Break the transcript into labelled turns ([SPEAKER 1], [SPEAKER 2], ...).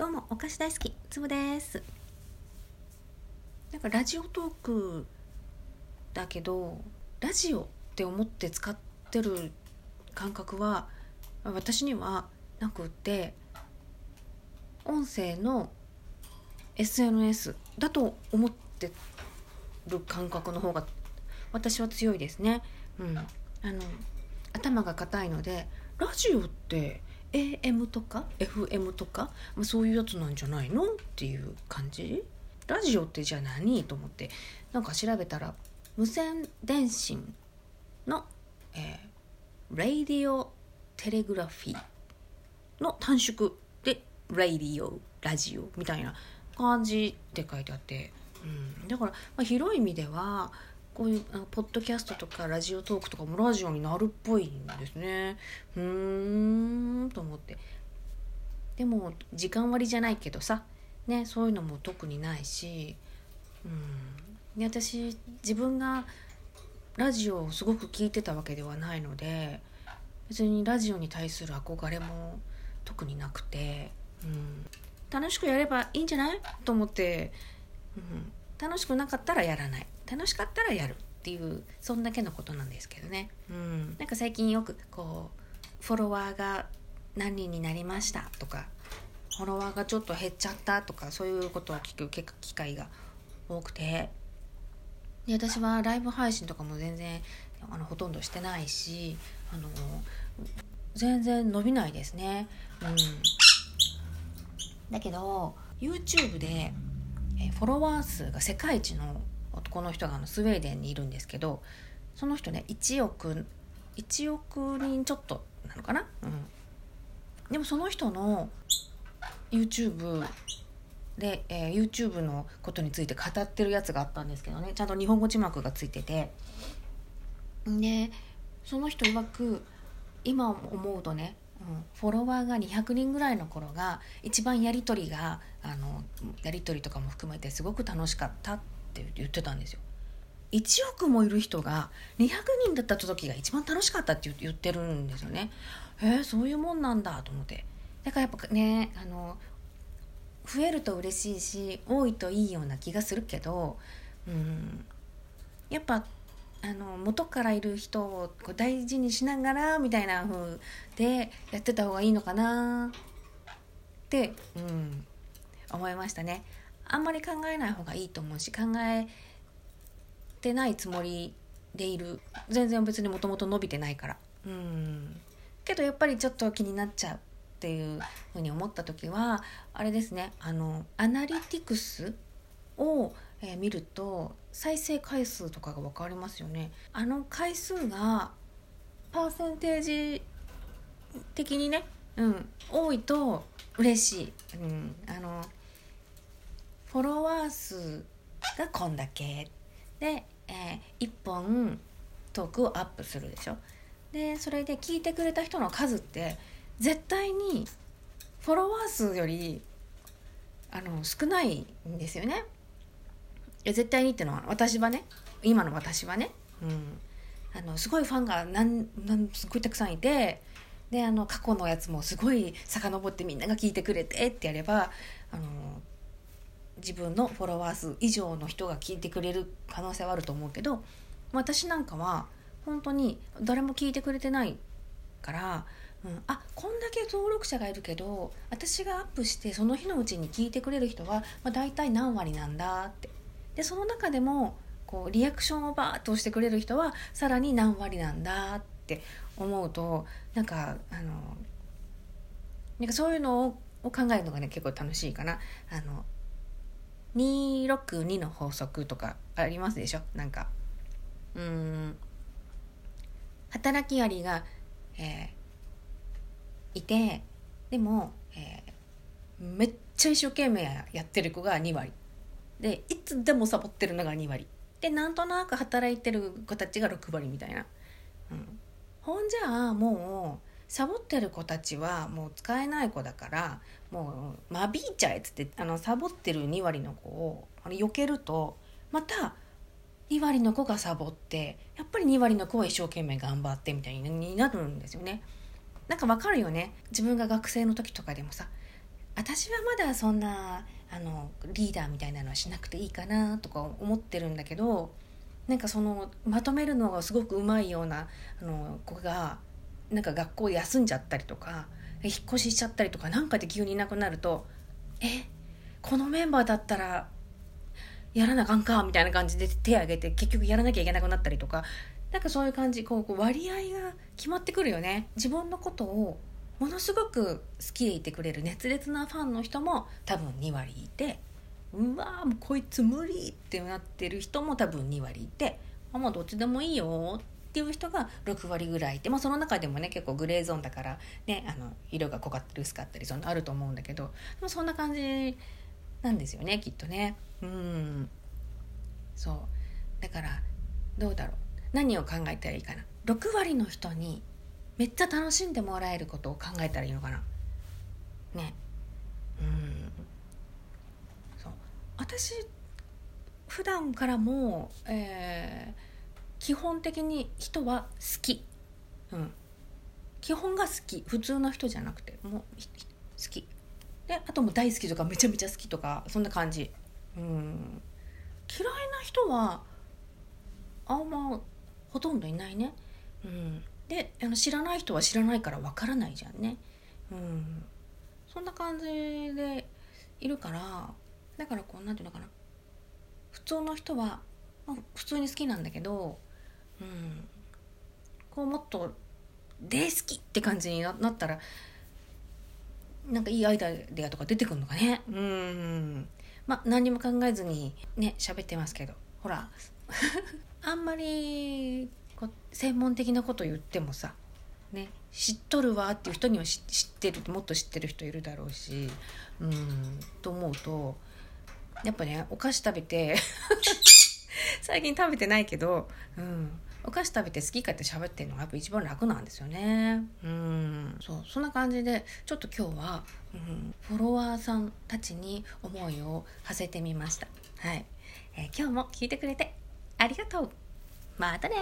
[SPEAKER 1] どうもお菓子大好きつぶですなんかラジオトークだけどラジオって思って使ってる感覚は私にはなくって音声の SNS だと思ってる感覚の方が私は強いですね。うん、あの頭が硬いのでラジオって AM とか？FM とか、まあ、そういうやつなんじゃないの？っていう感じ？ラジオってじゃあ何？と思って。なんか調べたら無線電信の、えー、ラディオテレグラフィーの短縮でラディオラジオみたいな感じって書いてあって、うん、だから、まあ、広い意味ではこういうあポッドキャストとかラジオトークとかもラジオになるっぽいんですね。うーんと思って。でも時間割じゃないけどさ。ねそういうのも特にないし。うん。で私自分がラジオをすごく聞いてたわけではないので別にラジオに対する憧れも特になくて、うん、楽しくやればいいんじゃない？と思って、うん、楽しくなかったらやらない。楽しかったらやるっていうそんだけのことなんですけどね、うん、なんか最近よくこうフォロワーが何人になりましたとかフォロワーがちょっと減っちゃったとかそういうことを聞く機会が多くて。で私はライブ配信とかも全然あのほとんどしてないしあの全然伸びないですね。うん、だけど YouTube でフォロワー数が世界一の男の人があのスウェーデンにいるんですけどその人ね1億1億人ちょっとなのかな、うん、でもその人の YouTube で、えー、YouTube のことについて語ってるやつがあったんですけどね。ちゃんと日本語字幕がついてて。でその人曰く今思うとね、うん、フォロワーが200人ぐらいの頃が一番やり取りがあのやり取りとかも含めてすごく楽しかったって言ってたんですよ。1億もいる人が200人だった時が一番楽しかったって言ってるんですよね。え、そういうもんなんだと思って。だからやっぱねあの増えると嬉しいし多いといいような気がするけど、うん、やっぱあの元からいる人をこう大事にしながらみたいな風でやってた方がいいのかなって、うん、思いましたね。あんまり考えない方がいいと思うし考えてないつもりでいる。全然別にもともと伸びてないから。うん。けどやっぱりちょっと気になっちゃうっていうふうに思った時はあれですね。あのアナリティクスを、えー、見ると再生回数とかが分かりますよね。あの回数がパーセンテージ的にね、うん、多いと嬉しい、うん、あのフォロワー数がこんだけ。で、えー、1本トークをアップするでしょ。でそれで聞いてくれた人の数って絶対にフォロワー数よりあの少ないんですよね。や絶対にってのは私はね。今の私はね、うん、あのすごいファンがなんなんすごいたくさんいてであの過去のやつもすごい遡ってみんなが聞いてくれてってやればあの自分のフォロワー数以上の人が聞いてくれる可能性はあると思うけど私なんかは本当に誰も聞いてくれてないから、うん、あこんだけ登録者がいるけど私がアップしてその日のうちに聞いてくれる人は、まあ、大体何割なんだって。でその中でもこうリアクションをバーッと押してくれる人はさらに何割なんだって思うとなんかあのなんかそういうのを考えるのがね結構楽しいかな。あの262の法則とかありますでしょ？なんかうん働きアリが、えー、いてでも、えー、めっちゃ一生懸命やってる子が2割でいつでもサボってるのが2割。でなんとなく働いてる子たちが6割みたいな、うん、ほんじゃあもうサボってる子たちはもう使えない子だからもう間引いちゃえっつってあのサボってる2割の子をあの避けるとまた2割の子がサボってやっぱり2割の子は一生懸命頑張ってみたいになるんですよね。なんかわかるよね。自分が学生の時とかでもさ私はまだそんなあのリーダーみたいなのはしなくていいかなとか思ってるんだけどなんかそのまとめるのがすごくうまいようなあの子がなんか学校休んじゃったりとか引っ越ししちゃったりとかなんかで急にいなくなるとえこのメンバーだったらやらなあかんかみたいな感じで手挙げて結局やらなきゃいけなくなったりとかなんかそういう感じこう割合が決まってくるよね。自分のことをものすごく好きでいてくれる熱烈なファンの人も多分2割いてうわもうこいつ無理ってなってる人も多分2割いてあもうどっちでもいいよっていう人が6割ぐらいいて、まあ、その中でもね結構グレーゾーンだからねあの色が濃かったり薄かったりそのあると思うんだけどでもそんな感じなんですよねきっとね。うん。そう。だからどうだろう。何を考えたらいいかな。6割の人にめっちゃ楽しんでもらえることを考えたらいいのかな。ね。うん。そう。私普段からも、えー、基本的に人は好き、うん、基本が好き。普通の人じゃなくてもう好き。であとも大好きとかめちゃめちゃ好きとかそんな感じ。うん。嫌いな人はあんまほとんどいないね。うん。であの知らない人は知らないからわからないじゃんね。うん。そんな感じでいるからだからこう何て言うのかな。普通の人は、まあ、普通に好きなんだけどうん。こうもっと大好きって感じになったらなんかいいアイデアとか出てくるのかね。うん。まあ何にも考えずにね喋ってますけど。ほら。あんまりこ専門的なこと言ってもさね。知っとるわっていう人には知ってるもっと知ってる人いるだろうしうんと思うとやっぱねお菓子食べて 最近食べてないけど、うん、お菓子食べて好きかって喋ってるのがやっぱ一番楽なんですよね。うんそうそんな感じでちょっと今日は、うん、フォロワーさんたちに思いを馳せてみました。はい、えー、今日も聞いてくれてありがとう。またね